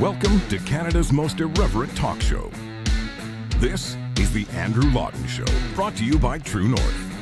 Welcome to Canada's most irreverent talk show. This is The Andrew Lawton Show, brought to you by True North.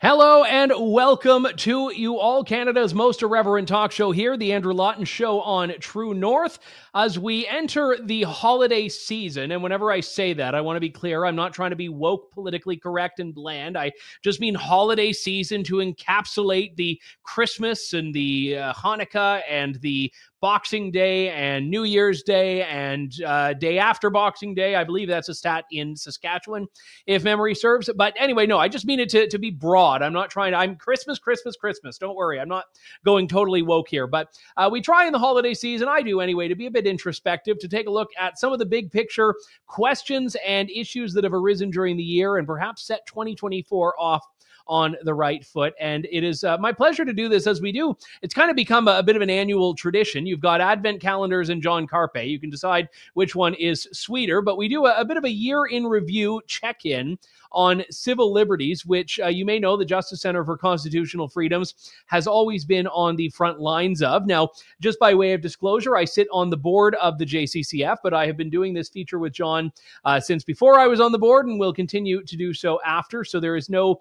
Hello and welcome to you all, Canada's most irreverent talk show here, the Andrew Lawton Show on True North. As we enter the holiday season, and whenever I say that, I want to be clear, I'm not trying to be woke, politically correct, and bland. I just mean holiday season to encapsulate the Christmas and the uh, Hanukkah and the Boxing Day and New Year's Day and uh, day after Boxing Day. I believe that's a stat in Saskatchewan, if memory serves. But anyway, no, I just mean it to, to be broad. I'm not trying to, I'm Christmas, Christmas, Christmas. Don't worry. I'm not going totally woke here. But uh, we try in the holiday season, I do anyway, to be a bit introspective, to take a look at some of the big picture questions and issues that have arisen during the year and perhaps set 2024 off on the right foot. And it is uh, my pleasure to do this as we do. It's kind of become a, a, bit of an annual tradition. You've got Advent calendars and John Carpay. You can decide which one is sweeter, but we do a, a bit of a year in review check in on civil liberties, which uh, you may know the Justice Center for Constitutional Freedoms has always been on the front lines of. Now, just by way of disclosure, I sit on the board of the JCCF, but I have been doing this feature with John uh, since before I was on the board and will continue to do so after. So there is no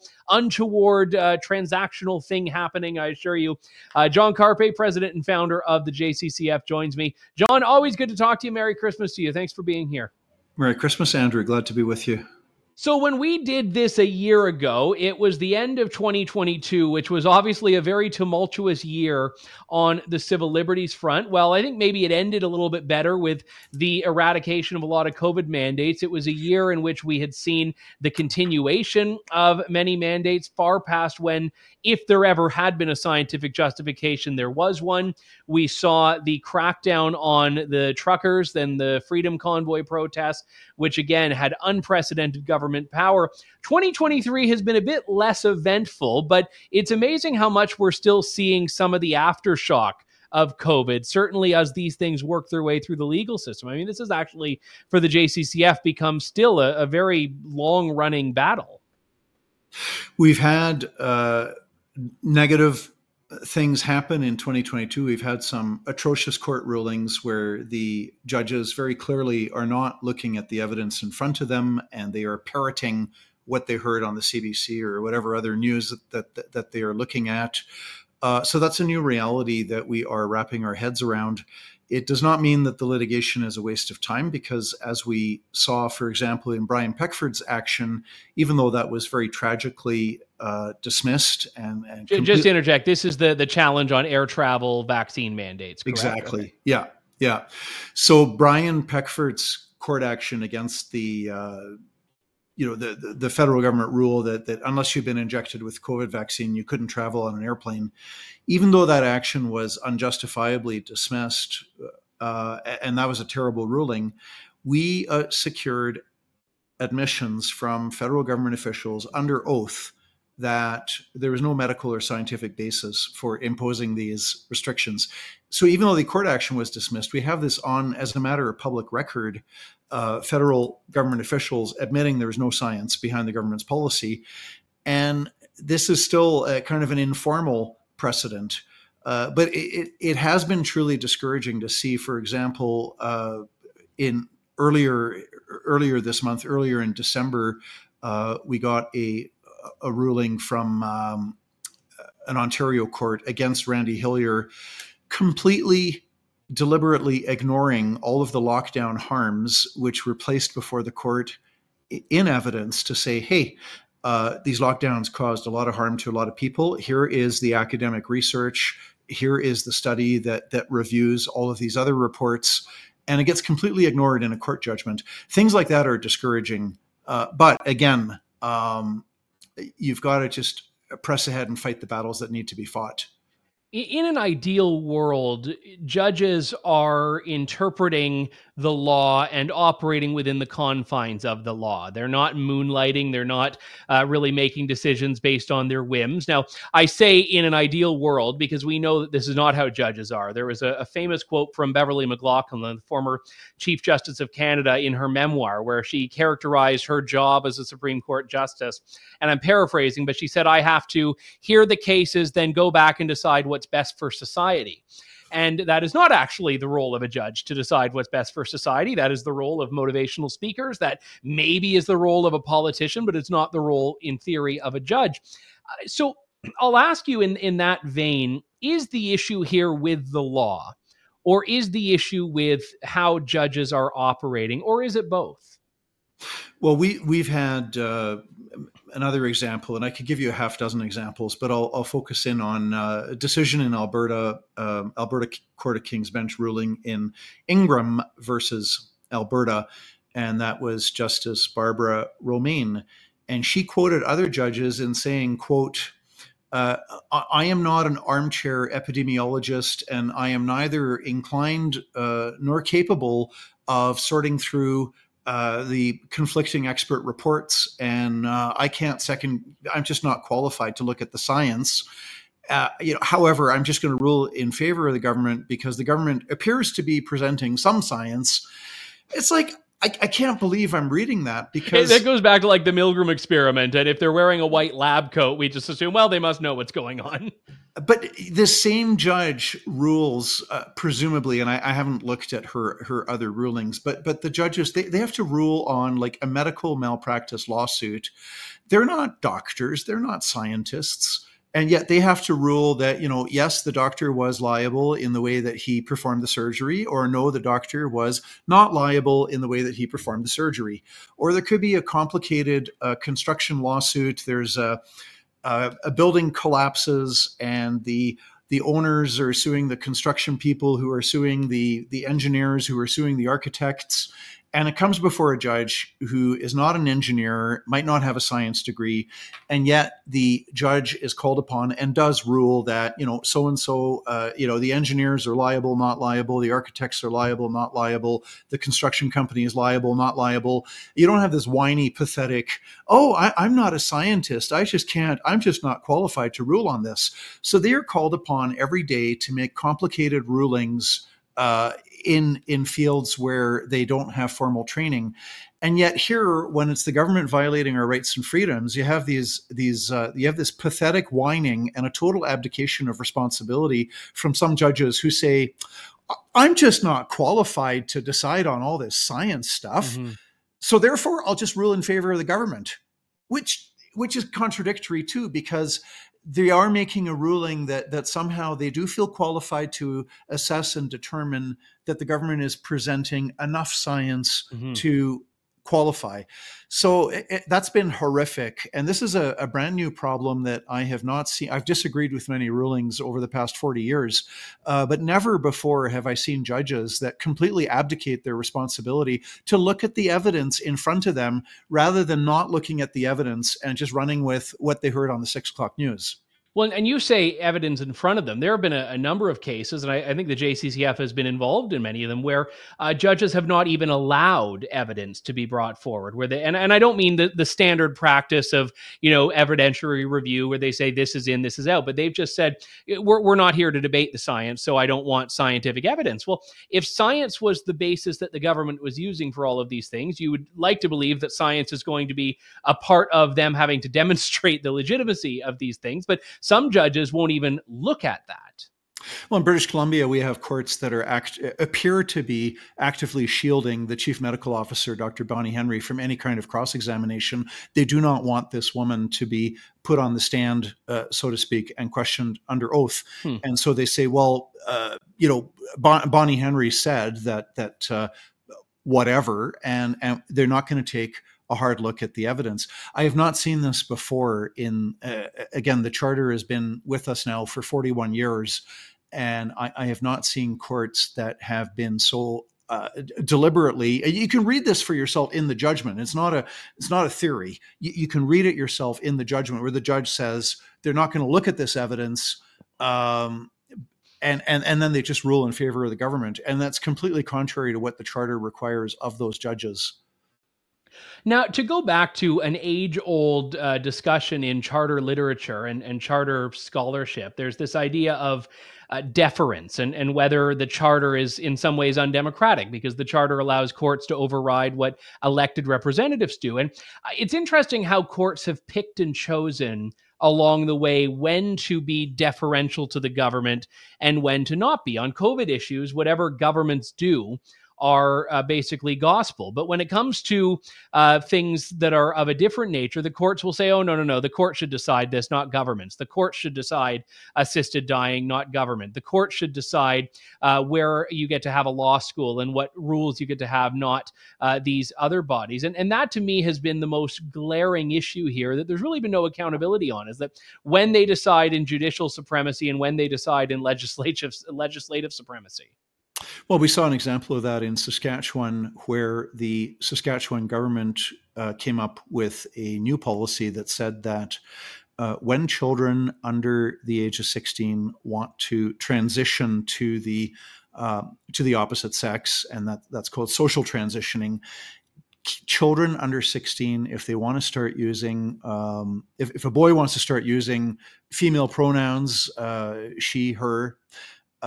untoward uh, transactional thing happening, I assure you. Uh, John Carpay, president and founder of the JCCF, joins me. John, always good to talk to you. Merry Christmas to you. Thanks for being here. Merry Christmas, Andrew. Glad to be with you. So, when we did this a year ago, it was the end of 2022, which was obviously a very tumultuous year on the civil liberties front. Well, I think maybe it ended a little bit better with the eradication of a lot of COVID mandates. It was a year in which we had seen the continuation of many mandates far past when if there ever had been a scientific justification, there was one. We saw the crackdown on the truckers, then the Freedom Convoy protests, which again had unprecedented government power. 2023 has been a bit less eventful, but it's amazing how much we're still seeing some of the aftershock of COVID, certainly as these things work their way through the legal system. I mean, this is actually for the JCCF become still a, a very long running battle. We've had uh, negative things happen in 2022. We've had some atrocious court rulings where the judges very clearly are not looking at the evidence in front of them and they are parroting what they heard on the CBC or whatever other news that that, that they are looking at. Uh, so that's a new reality that we are wrapping our heads around. It does not mean that the litigation is a waste of time because, as we saw, for example, in Brian Peckford's action, even though that was very tragically uh, dismissed and, and complete- just to interject, this is the the challenge on air travel vaccine mandates. Correct? Exactly. Okay. Yeah. Yeah. So Brian Peckford's court action against the uh, you know the, the, the federal government rule that that unless you've been injected with COVID vaccine, you couldn't travel on an airplane. Even though that action was unjustifiably dismissed, uh, and that was a terrible ruling, we uh, secured admissions from federal government officials under oath that there was no medical or scientific basis for imposing these restrictions. So even though the court action was dismissed, we have this on as a matter of public record. Uh, federal government officials admitting there was no science behind the government's policy, and this is still kind of an informal precedent. Uh, but it, it has been truly discouraging to see, for example, uh, in earlier earlier this month, earlier in December, uh, we got a a ruling from um, an Ontario court against Randy Hillier, completely deliberately ignoring all of the lockdown harms which were placed before the court in evidence to say, hey, uh, these lockdowns caused a lot of harm to a lot of people. Here is the academic research. Here is the study that that reviews all of these other reports, and it gets completely ignored in a court judgment. Things like that are discouraging. Uh, but again, um, you've got to just press ahead and fight the battles that need to be fought. In an ideal world, judges are interpreting the law and operating within the confines of the law. They're not moonlighting. They're not uh, really making decisions based on their whims. Now, I say in an ideal world because we know that this is not how judges are. There was a, a famous quote from Beverley McLachlin, the former Chief Justice of Canada, in her memoir, where she characterized her job as a Supreme Court justice. And I'm paraphrasing, but she said, I have to hear the cases, then go back and decide what's best for society. And that is not actually the role of a judge to decide what's best for society. That is the role of motivational speakers. That maybe is the role of a politician, but it's not the role, in theory, of a judge. Uh, so I'll ask you in, in that vein is the issue here with the law, or is the issue with how judges are operating, or is it both? Well, we we've had uh, another example, and I could give you a half dozen examples, but I'll, I'll focus in on uh, a decision in Alberta, um, Alberta Court of King's Bench ruling in Ingram versus Alberta, and that was Justice Barbara Romaine, and she quoted other judges in saying, "quote." Uh, I am not an armchair epidemiologist, and I am neither inclined uh, nor capable of sorting through uh, the conflicting expert reports, and uh, I can't second. I'm just not qualified to look at the science. Uh, you know, however, I'm just going to rule in favor of the government because the government appears to be presenting some science. It's like I, I, can't believe I'm reading that because that goes back to like the Milgram experiment. And if they're wearing a white lab coat, we just assume, well, they must know what's going on. But the same judge rules, uh, presumably, and I, I, haven't looked at her her other rulings, but but the judges they, they have to rule on like a medical malpractice lawsuit. They're not doctors, they're not scientists and yet they have to rule that you know yes the doctor was liable in the way that he performed the surgery or no the doctor was not liable in the way that he performed the surgery. Or there could be a complicated uh, construction lawsuit. There's a, a, a building collapses and the the owners are suing the construction people who are suing the the engineers who are suing the architects and it comes before a judge who is not an engineer, might not have a science degree, and yet the judge is called upon and does rule that you know so and so, you know, the engineers are liable, not liable, the architects are liable, not liable, the construction company is liable, not liable. You don't have this whiny, pathetic, oh, I, I'm not a scientist, I just can't, I'm just not qualified to rule on this. So they are called upon every day to make complicated rulings. Uh, in in fields where they don't have formal training and yet here when it's the government violating our rights and freedoms you have these these uh, you have this pathetic whining and a total abdication of responsibility from some judges who say i'm just not qualified to decide on all this science stuff mm-hmm. so therefore i'll just rule in favor of the government which which is contradictory too because they are making a ruling that that somehow they do feel qualified to assess and determine that the government is presenting enough science mm-hmm. to qualify. So it, it, that's been horrific. And this is a, a, brand new problem that I have not seen. I've disagreed with many rulings over the past 40 years, uh, but never before have I seen judges that completely abdicate their responsibility to look at the evidence in front of them rather than not looking at the evidence and just running with what they heard on the six o'clock news. Well, and you say evidence in front of them. There have been a, a number of cases, and I, I, think the JCCF has been involved in many of them, where uh, judges have not even allowed evidence to be brought forward. Where they and, and I don't mean the, the standard practice of you know evidentiary review where they say this is in, this is out, but they've just said we're we're not here to debate the science, so I don't want scientific evidence. Well, if science was the basis that the government was using for all of these things, you would like to believe that science is going to be a part of them having to demonstrate the legitimacy of these things, but some judges won't even look at that. Well, in British Columbia, we have courts that are act, appear to be actively shielding the chief medical officer, Dr. Bonnie Henry, from any kind of cross examination. They do not want this woman to be put on the stand, uh, so to speak, and questioned under oath. Hmm. And so they say, well, uh, you know, bon- Bonnie Henry said that that uh, whatever, and and they're not going to take a hard look at the evidence. I have not seen this before. In uh, again, the charter has been with us now for 41 years, and I, I have not seen courts that have been so uh, deliberately you can read this for yourself in the judgment it's not a it's not a theory you, you can read it yourself in the judgment where the judge says they're not going to look at this evidence um, and and and then they just rule in favor of the government, and that's completely contrary to what the charter requires of those judges. Now, to go back to an age old uh, discussion in charter literature and, and charter scholarship, there's this idea of uh, deference and, and whether the charter is in some ways undemocratic because the charter allows courts to override what elected representatives do. And uh, it's interesting how courts have picked and chosen along the way when to be deferential to the government and when to not be. On COVID issues, whatever governments do, are uh, basically gospel. But when it comes to uh, things that are of a different nature, the courts will say, oh, no, no, no, the court should decide this, not governments. The court should decide assisted dying, not government. The court should decide uh, where you get to have a law school and what rules you get to have, not uh, these other bodies. And, and that to me has been the most glaring issue here that there's really been no accountability on is that when they decide in judicial supremacy and when they decide in legislative, legislative supremacy. Well, we saw an example of that in Saskatchewan, where the Saskatchewan government uh, came up with a new policy that said that uh, when children under the age of 16 want to transition to the uh, to the opposite sex, and that that's called social transitioning. Children under 16, if they want to start using, um, if, if a boy wants to start using female pronouns, uh, she, her,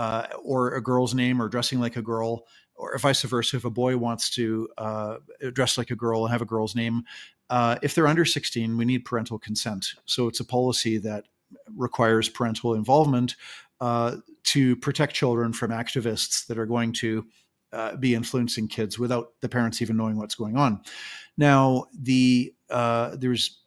uh, or a girl's name or dressing like a girl, or vice versa. If a boy wants to uh, dress like a girl and have a girl's name, uh, if they're under 16, we need parental consent. So it's a policy that requires parental involvement uh, to protect children from activists that are going to uh, be influencing kids without the parents even knowing what's going on. Now, the uh, there's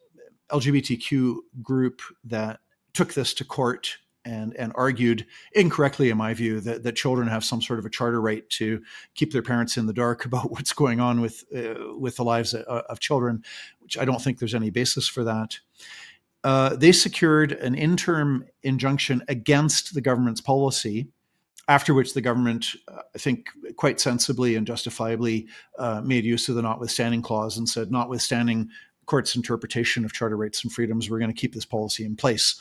LGBTQ group that took this to court and and argued incorrectly, in my view, that, that children have some sort of a charter right to keep their parents in the dark about what's going on with uh, with the lives of, of, children, which I don't think there's any basis for that. Uh, they secured an interim injunction against the government's policy, after which the government, uh, I think, quite sensibly and justifiably uh, made use of the notwithstanding clause and said, notwithstanding court's interpretation of charter rights and freedoms, we're going to keep this policy in place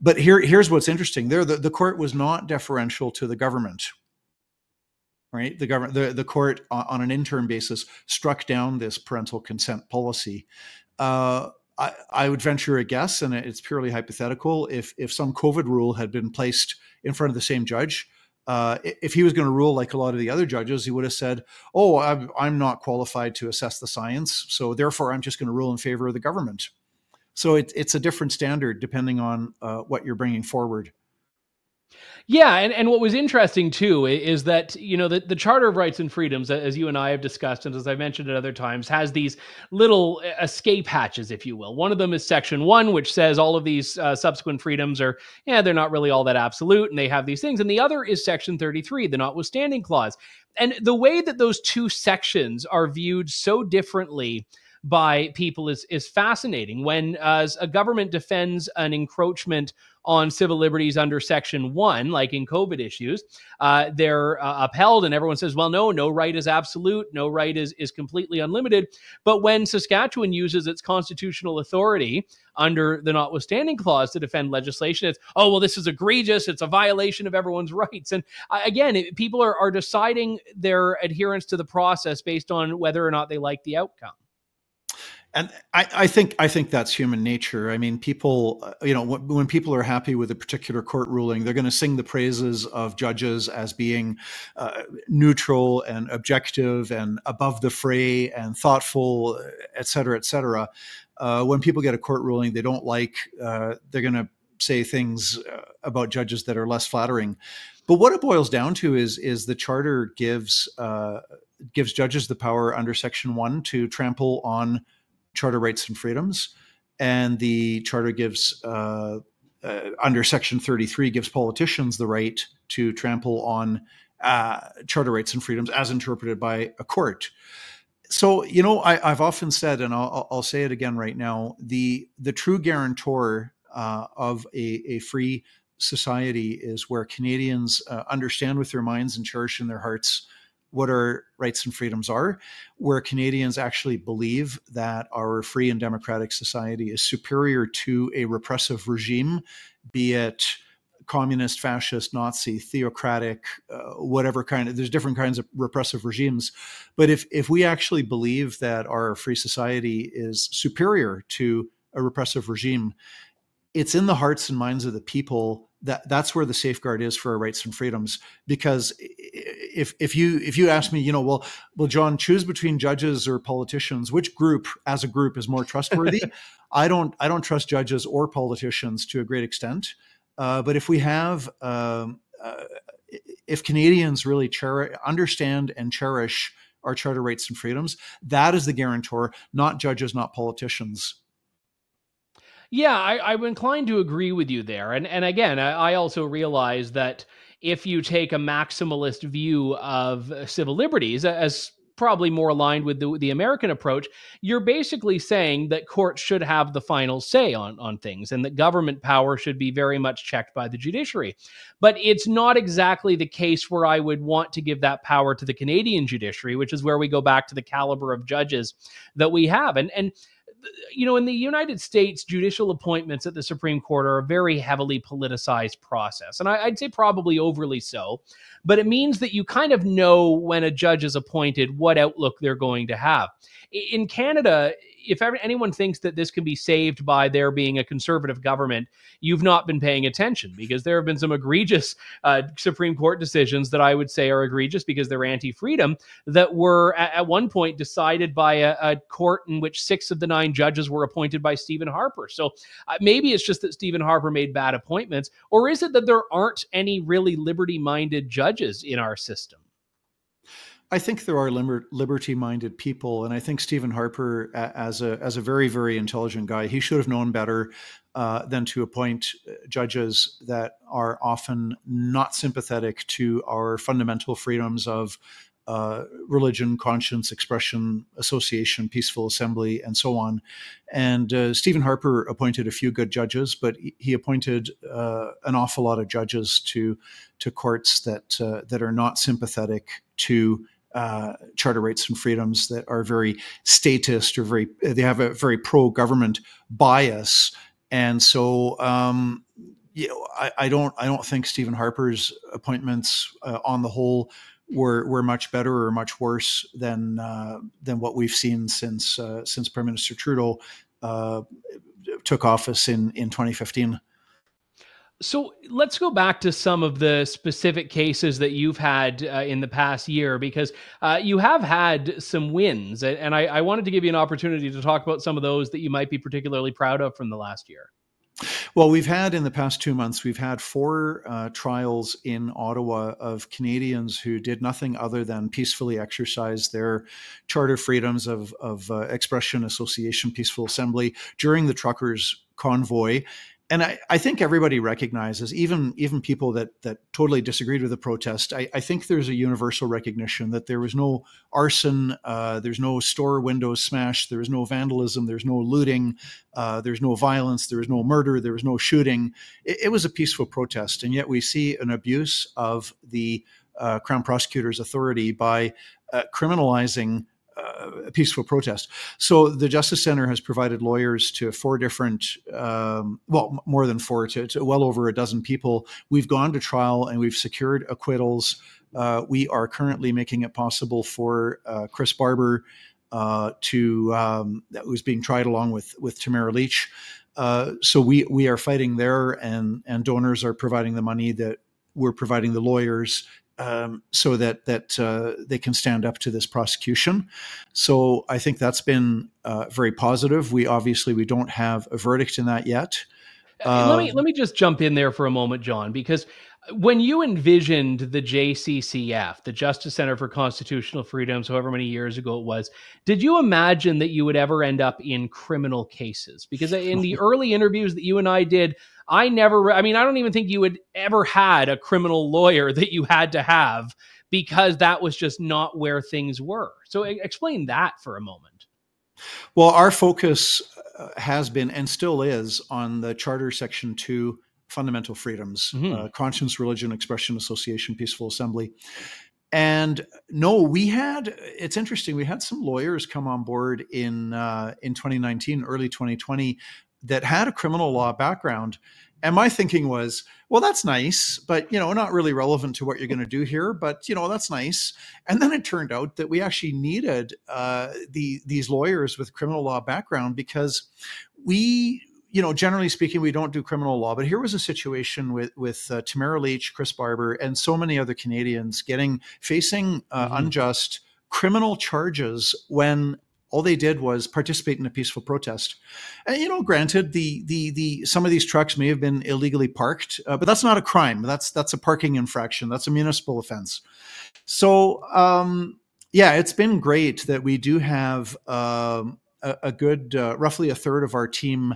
but here, here's what's interesting. There, the, the court was not deferential to the government. Right, the government, the, the court on, on an interim basis struck down this parental consent policy. Uh, I, I, would venture a guess, and it's purely hypothetical. If if some COVID rule had been placed in front of the same judge, uh, if he was going to rule like a lot of the other judges, he would have said, "Oh, I'm, I'm not qualified to assess the science, so therefore I'm just going to rule in favor of the government." So it, it's a different standard depending on uh, what you're bringing forward. Yeah, and, and what was interesting too is that you know the, the Charter of Rights and Freedoms, as you and I have discussed, and as I mentioned at other times, has these little uh, escape hatches, if you will. One of them is Section One, which says all of these uh, subsequent freedoms are yeah they're not really all that absolute, and they have these things. And the other is Section Thirty Three, the Notwithstanding Clause. And the way that those two sections are viewed so differently by people is is fascinating. When uh, a government defends an encroachment on civil liberties under Section One, like in COVID issues, uh, they're uh, upheld, and everyone says, "Well, no, no right is absolute, no right is is completely unlimited." But when Saskatchewan uses its constitutional authority under the notwithstanding clause to defend legislation, it's oh well, this is egregious, it's a violation of everyone's rights, and uh, again, it, people are are deciding their adherence to the process based on whether or not they like the outcome and I, I, think I think that's human nature. I mean, people, uh, you know, when, when, people are happy with a particular court ruling, they're going to sing the praises of judges as being uh, neutral and objective and above the fray and thoughtful, et cetera, et cetera. Uh, when people get a court ruling they don't like, uh, they're going to say things uh, about judges that are less flattering. But what it boils down to is is the charter gives uh, gives judges the power under Section One to trample on charter rights and freedoms, and the charter gives uh, uh, under Section 33 gives politicians the right to trample on uh, charter rights and freedoms as interpreted by a court. So you know, I, have often said, and I'll, I'll, say it again right now: the the true guarantor uh, of a, a free society is where Canadians uh, understand with their minds and cherish in their hearts what our rights and freedoms are, where Canadians actually believe that our free and democratic society is superior to a repressive regime, be it communist, fascist, Nazi, theocratic, uh, whatever kind of. There's different kinds of repressive regimes, but if if we actually believe that our free society is superior to a repressive regime, it's in the hearts and minds of the people that that's where the safeguard is for our rights and freedoms. Because if if you if you ask me you know well well john choose between judges or politicians which group as a group is more trustworthy? I don't i don't trust judges or politicians to a great extent. Uh, but if we have um, uh, if canadians really cherish understand and cherish our charter rights and freedoms that is the guarantor not judges not politicians yeah, I, I'm inclined to agree with you there. And and again, I, I also realize that if you take a maximalist view of uh, civil liberties, as probably more aligned with the, the American approach, you're basically saying that courts should have the final say on, on things and that government power should be very much checked by the judiciary. But it's not exactly the case where I would want to give that power to the Canadian judiciary, which is where we go back to the caliber of judges that we have. And and you know, in the United States, judicial appointments at the Supreme Court are a very heavily politicized process. And I, would say probably overly so. But it means that you kind of know when a judge is appointed what outlook they're going to have. In Canada, if ever, anyone thinks that this can be saved by there being a conservative government, you've not been paying attention because there have been some egregious uh, Supreme Court decisions that I would say are egregious because they're anti-freedom that were at, at one point decided by a, a, court in which six of the nine judges were appointed by Stephen Harper. So uh, maybe it's just that Stephen Harper made bad appointments, or is it that there aren't any really liberty-minded judges in our system? I think there are liber- liberty-minded people, and I think Stephen Harper, as a as a very very intelligent guy, he should have known better uh, than to appoint uh, judges that are often not sympathetic to our fundamental freedoms of uh, religion, conscience, expression, association, peaceful assembly, and so on. And uh, Stephen Harper appointed a few good judges, but he appointed uh, an awful lot of judges to to courts that uh, that are not sympathetic to uh, charter rights and freedoms that are very statist or very they have a very pro government bias and so um, you know I, I, don't I don't think Stephen Harper's appointments uh, on the whole were were much better or much worse than uh, than what we've seen since uh, since Prime Minister Trudeau uh, took office in in 2015. So let's go back to some of the specific cases that you've had uh, in the past year, because uh, you have had some wins, and I, I, wanted to give you an opportunity to talk about some of those that you might be particularly proud of from the last year. Well, we've had in the past two months, we've had four uh, trials in Ottawa of Canadians who did nothing other than peacefully exercise their charter freedoms of, of uh, expression, association, peaceful assembly during the truckers' convoy and I, I, think everybody recognizes, even even people that that totally disagreed with the protest. I, I think there's a universal recognition that there was no arson, uh, there's no store windows smashed, there was no vandalism, there's no looting, uh, there's no violence, there was no murder, there was no shooting. It, it, was a peaceful protest, and yet we see an abuse of the uh, Crown Prosecutor's authority by uh, criminalizing a peaceful protest. So the Justice Center has provided lawyers to four different, um, well, more than four, to, to, well over a dozen people. We've gone to trial and we've secured acquittals. Uh, we are currently making it possible for uh, Chris Barber uh, to um, that was being tried along with with Tamara Lich. Uh, so we we are fighting there, and and donors are providing the money that we're providing the lawyers um, so that that uh, they can stand up to this prosecution. So I think that's been uh, very positive. We obviously we don't have a verdict in that yet. Uh, let me let me just jump in there for a moment, John, because when you envisioned the JCCF, the Justice Center for Constitutional Freedoms, however many years ago it was, did you imagine that you would ever end up in criminal cases? Because in the early interviews that you and I did, I never, I mean, I don't even think you had ever had a criminal lawyer that you had to have because that was just not where things were. So explain that for a moment. Well, our focus uh, has been and still is on the Charter Section 2 fundamental freedoms mm-hmm. uh, conscience, religion, expression, association, peaceful assembly. And no, we had. It's interesting. We had some lawyers come on board in uh, in 2019, early 2020, that had a criminal law background, And my thinking was, well, that's nice, but you know, not really relevant to what you're going to do here. But you know, that's nice. And then it turned out that we actually needed uh, the these lawyers with criminal law background because we you know, generally speaking, we don't do criminal law, but here was a situation with with uh, Tamara Lich, Chris Barber, and so many other Canadians getting facing uh, mm-hmm. unjust criminal charges when all they did was participate in a peaceful protest. And you know, granted, the the the some of these trucks may have been illegally parked, uh, but that's not a crime. That's that's a parking infraction. That's a municipal offense. So um, yeah, it's been great that we do have um, a, a, good, uh, roughly a third of our team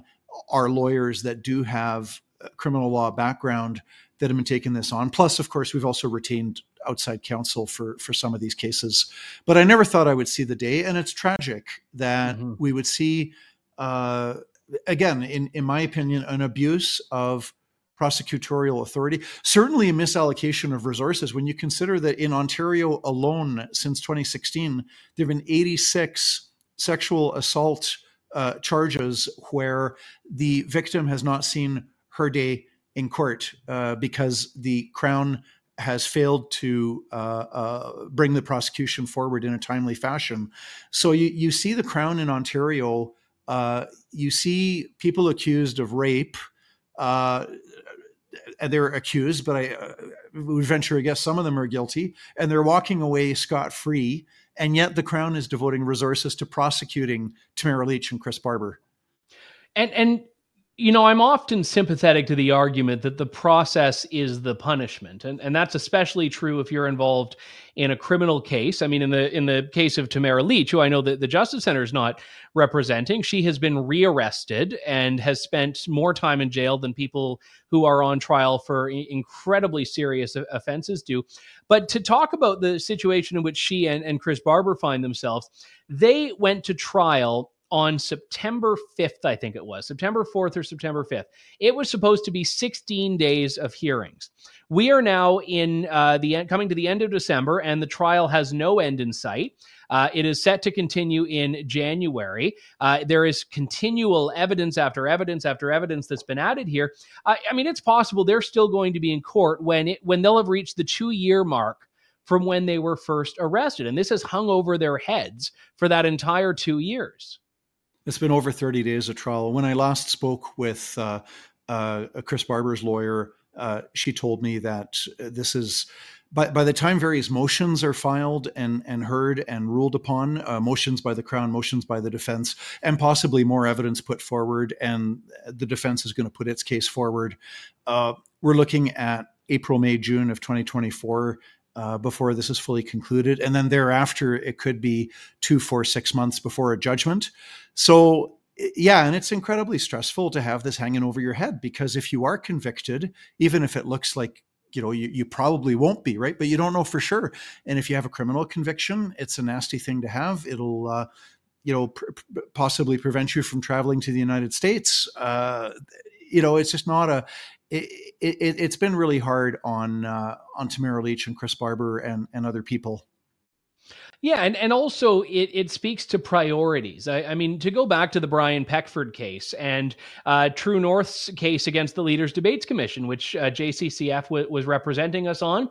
are lawyers that do have criminal law background that have been taking this on. Plus, of course, we've also retained outside counsel for for some of these cases. But I never thought I would see the day, and it's tragic that mm-hmm. we would see, uh, again, in in my opinion, an abuse of prosecutorial authority. Certainly, a misallocation of resources. When you consider that in Ontario alone, since 2016, there have been 86 sexual assault uh, charges where the victim has not seen her day in court uh, because the Crown has failed to uh, uh, bring the prosecution forward in a timely fashion. So you, you see the Crown in Ontario, uh, you see people accused of rape. Uh, they're accused, but I uh, would venture to guess some of them are guilty, and they're walking away scot free. And yet the Crown is devoting resources to prosecuting Tamara Lich and Chris Barber. And and you know, I'm often sympathetic to the argument that the process is the punishment. And, and that's especially true if you're involved in a criminal case. I mean, in the in the case of Tamara Lich, who I know that the Justice Center is not representing, she has been rearrested and has spent more time in jail than people who are on trial for incredibly serious offenses do. But to talk about the situation in which she and, and Chris Barber find themselves, they went to trial on September 5th, I think it was, September 4th or September 5th. It was supposed to be 16 days of hearings. We are now in uh, the end, coming to the end of December, and the trial has no end in sight. Uh, it is set to continue in January. Uh, there is continual evidence after evidence after evidence that's been added here. I mean, it's possible they're still going to be in court when it when they'll have reached the two year mark from when they were first arrested, and this has hung over their heads for that entire two years. It's been over 30 days of trial. When I last spoke with uh, uh, Chris Barber's lawyer, uh, she told me that this is by, by the time various motions are filed and, and heard and ruled upon, uh, motions by the Crown, motions by the defense, and possibly more evidence put forward, and the defense is going to put its case forward, uh, we're looking at April, May, June of 2024 uh, before this is fully concluded. And then thereafter, it could be two, four, six months before a judgment. So, yeah, and it's incredibly stressful to have this hanging over your head because if you are convicted, even if it looks like you know you, you probably won't be right but you don't know for sure and if you have a criminal conviction it's a nasty thing to have it'll uh, you know pr- possibly prevent you from traveling to the united states uh, you know it's just not a it, it, has been really hard on uh, on Tamara Lich and Chris Barber and and other people. Yeah, and, and also it, it speaks to priorities. I, I mean, to go back to the Brian Peckford case and uh, True North's case against the Leaders Debates Commission, which uh, JCCF w- was representing us on,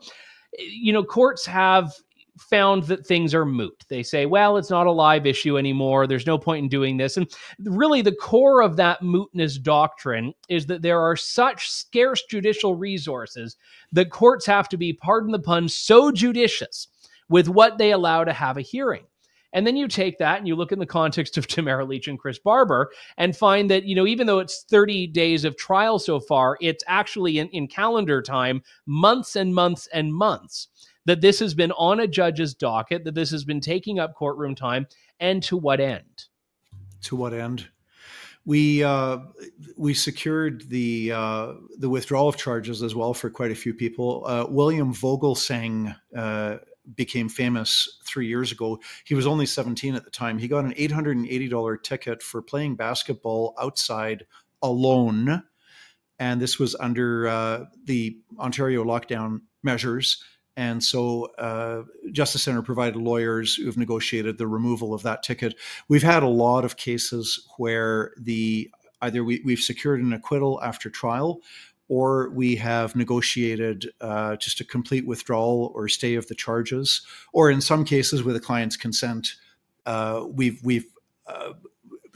you know, courts have found that things are moot. They say, well, it's not a live issue anymore. There's no point in doing this. And really, the core of that mootness doctrine is that there are such scarce judicial resources that courts have to be, pardon the pun, so judicious with what they allow to have a hearing. And then you take that and you look in the context of Tamara Lich and Chris Barber and find that, you know, even though it's 30 days of trial so far, it's actually in, in calendar time, months and months and months that this has been on a judge's docket, that this has been taking up courtroom time, and to what end? To what end? We uh, we secured the uh, the withdrawal of charges as well for quite a few people. Uh, William Vogelsang uh, became famous three years ago. He was only 17 at the time. He got an $880 ticket for playing basketball outside alone. And this was under uh, the Ontario lockdown measures. And so, uh, Justice Center provided lawyers who've negotiated the removal of that ticket. We've had a lot of cases where the either we, we've secured an acquittal after trial, or we have negotiated uh, just a complete withdrawal or stay of the charges, or in some cases, with a client's consent, uh, we've we've uh,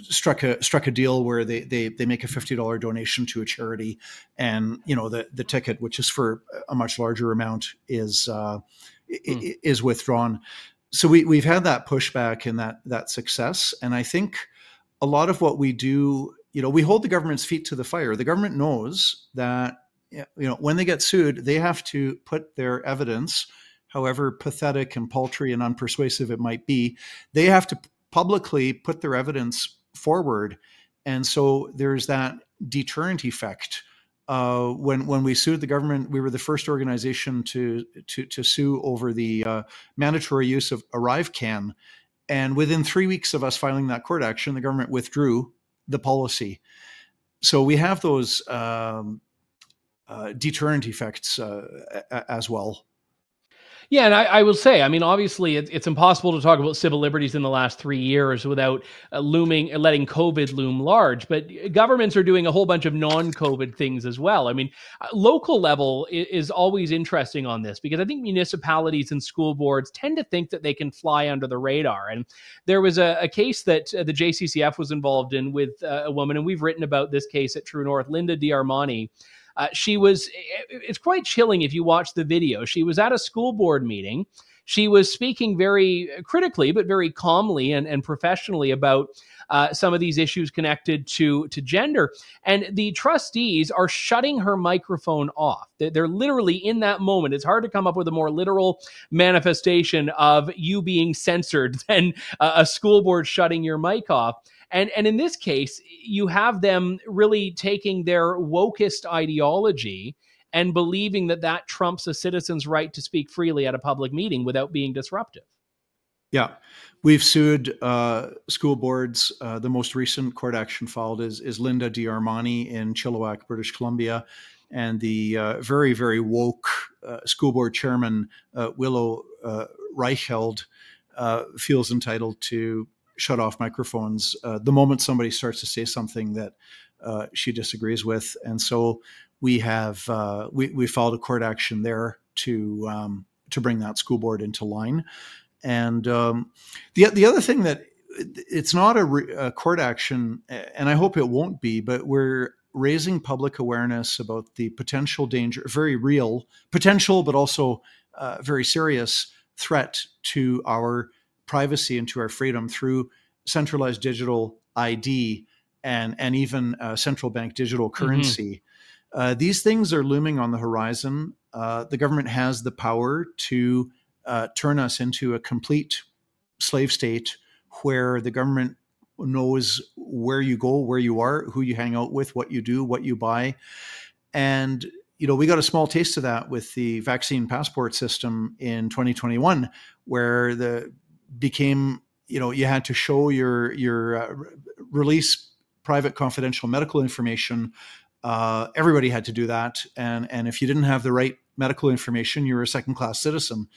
struck a struck a deal where they they they make a fifty dollar donation to a charity, and you know the the ticket, which is for a much larger amount, is uh, hmm. is withdrawn. So we we've had that pushback and that that success, and I think a lot of what we do, you know, we hold the government's feet to the fire. The government knows that you know when they get sued, they have to put their evidence however pathetic and paltry and unpersuasive it might be, they have to publicly put their evidence forward. And so there's that deterrent effect. Uh, when when we sued the government, we were the first organization to to, to sue over the uh, mandatory use of ArriveCan, and within three weeks of us filing that court action, the government withdrew the policy. So we have those um, uh, deterrent effects uh, as well. Yeah, and I, I, will say, I mean, obviously, it, it's impossible to talk about civil liberties in the last three years without uh, looming, uh, letting COVID loom large. But governments are doing a whole bunch of non-COVID things as well. I mean, uh, local level is, is, always interesting on this because I think municipalities and school boards tend to think that they can fly under the radar. And there was a, a case that uh, the JCCF was involved in with uh, a woman, and we've written about this case at True North, Linda D'Armani uh, she was, it's quite chilling if you watch the video. She was at a school board meeting. She was speaking very critically, but very calmly and, and professionally about uh, some of these issues connected to to gender. And the trustees are shutting her microphone off. They're, they're literally in that moment. It's hard to come up with a more literal manifestation of you being censored than a school board shutting your mic off. And and in this case, you have them really taking their wokest ideology and believing that that trumps a citizen's right to speak freely at a public meeting without being disruptive. Yeah, we've sued uh, school boards. Uh, the most recent court action filed is is Linda D'Armani in Chilliwack, British Columbia, and the uh, very very woke uh, school board chairman uh, Willow uh, Reichelt feels entitled to shut off microphones uh, the moment somebody starts to say something that uh, she disagrees with. And so we have uh, we, we filed a court action there to um, to bring that school board into line. And um, the the other thing that it's not a, re- a court action, and I hope it won't be, but we're raising public awareness about the potential danger, very real potential, but also uh, very serious threat to our privacy and to our freedom through centralized digital ID and and even uh, central bank digital mm-hmm. currency. Mm-hmm. Uh, these things are looming on the horizon. Uh, the government has the power to uh, turn us into a complete slave state, where the government knows where you go, where you are, who you hang out with, what you do, what you buy, and you know, we got a small taste of that with the vaccine passport system in 2021, where the became you know you had to show your your uh, release private confidential medical information. Uh, everybody had to do that. And and if you didn't have the right medical information you were a second class citizen.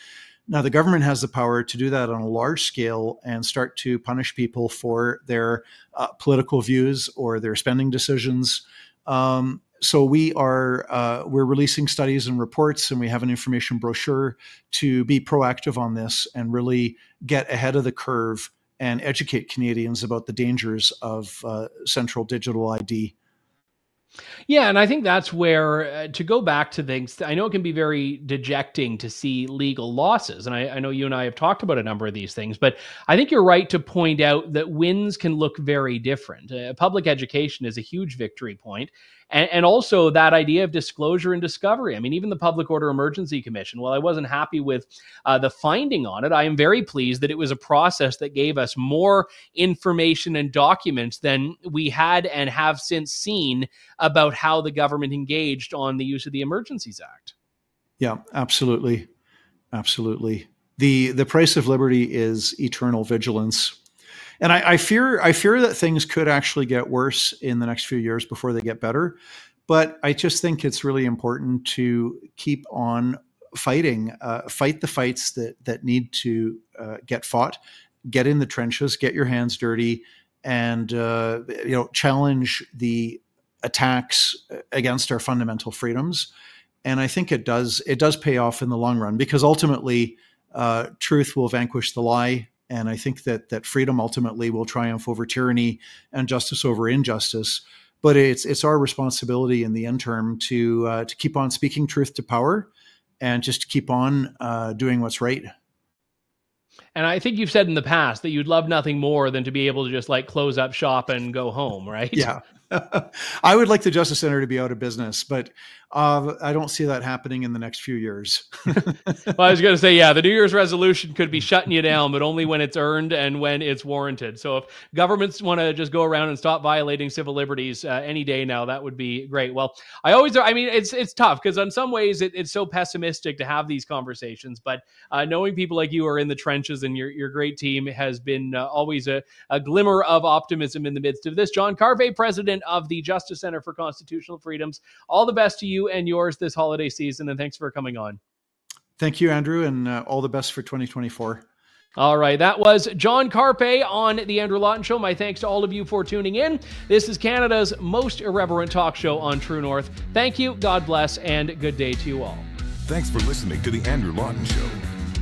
Now the government has the power to do that on a large scale and start to punish people for their uh, political views or their spending decisions. Um, so we are uh, we're releasing studies and reports and we have an information brochure to be proactive on this and really get ahead of the curve and educate canadians about the dangers of uh, central digital id yeah, and I think that's where uh, to go back to things. I know it can be very dejecting to see legal losses, and I, I, know you and I have talked about a number of these things. But I think you're right to point out that wins can look very different. Uh, public education is a huge victory point, and, and also that idea of disclosure and discovery. I mean, even the Public Order Emergency Commission, while I wasn't happy with uh, the finding on it, I am very pleased that it was a process that gave us more information and documents than we had and have since seen about how the government engaged on the use of the Emergencies Act. Yeah, absolutely. Absolutely. The the price of liberty is eternal vigilance and I, I fear I fear that things could actually get worse in the next few years before they get better. But I just think it's really important to keep on fighting, uh, fight the fights that that need to uh, get fought, get in the trenches, get your hands dirty, and uh, you know challenge the attacks against our fundamental freedoms. And I think it does it does pay off in the long run because ultimately uh, truth will vanquish the lie. And I think that that freedom ultimately will triumph over tyranny and justice over injustice. But it's it's our responsibility in the interim to uh, to keep on speaking truth to power, and just keep on uh, doing what's right. And I think you've said in the past that you'd love nothing more than to be able to just like close up shop and go home, right? Yeah. I would like the Justice Center to be out of business, but uh, I don't see that happening in the next few years. well, I was going to say, yeah, the New Year's resolution could be shutting you down, but only when it's earned and when it's warranted. So if governments want to just go around and stop violating civil liberties uh, any day now, that would be great. Well, I always, I mean, it's it's tough because in some ways it, it's so pessimistic to have these conversations, but uh, knowing people like you are in the trenches and your your great team has been uh, always a, a glimmer of optimism in the midst of this. John Carpay, president of the Justice Center for Constitutional Freedoms. All the best to you and yours this holiday season, and thanks for coming on. Thank you, Andrew, and uh, all the best for 2024. All right, that was John Carpay on The Andrew Lawton Show. My thanks to all of you for tuning in. This is Canada's most irreverent talk show on True North. Thank you, God bless, and good day to you all. Thanks for listening to The Andrew Lawton Show.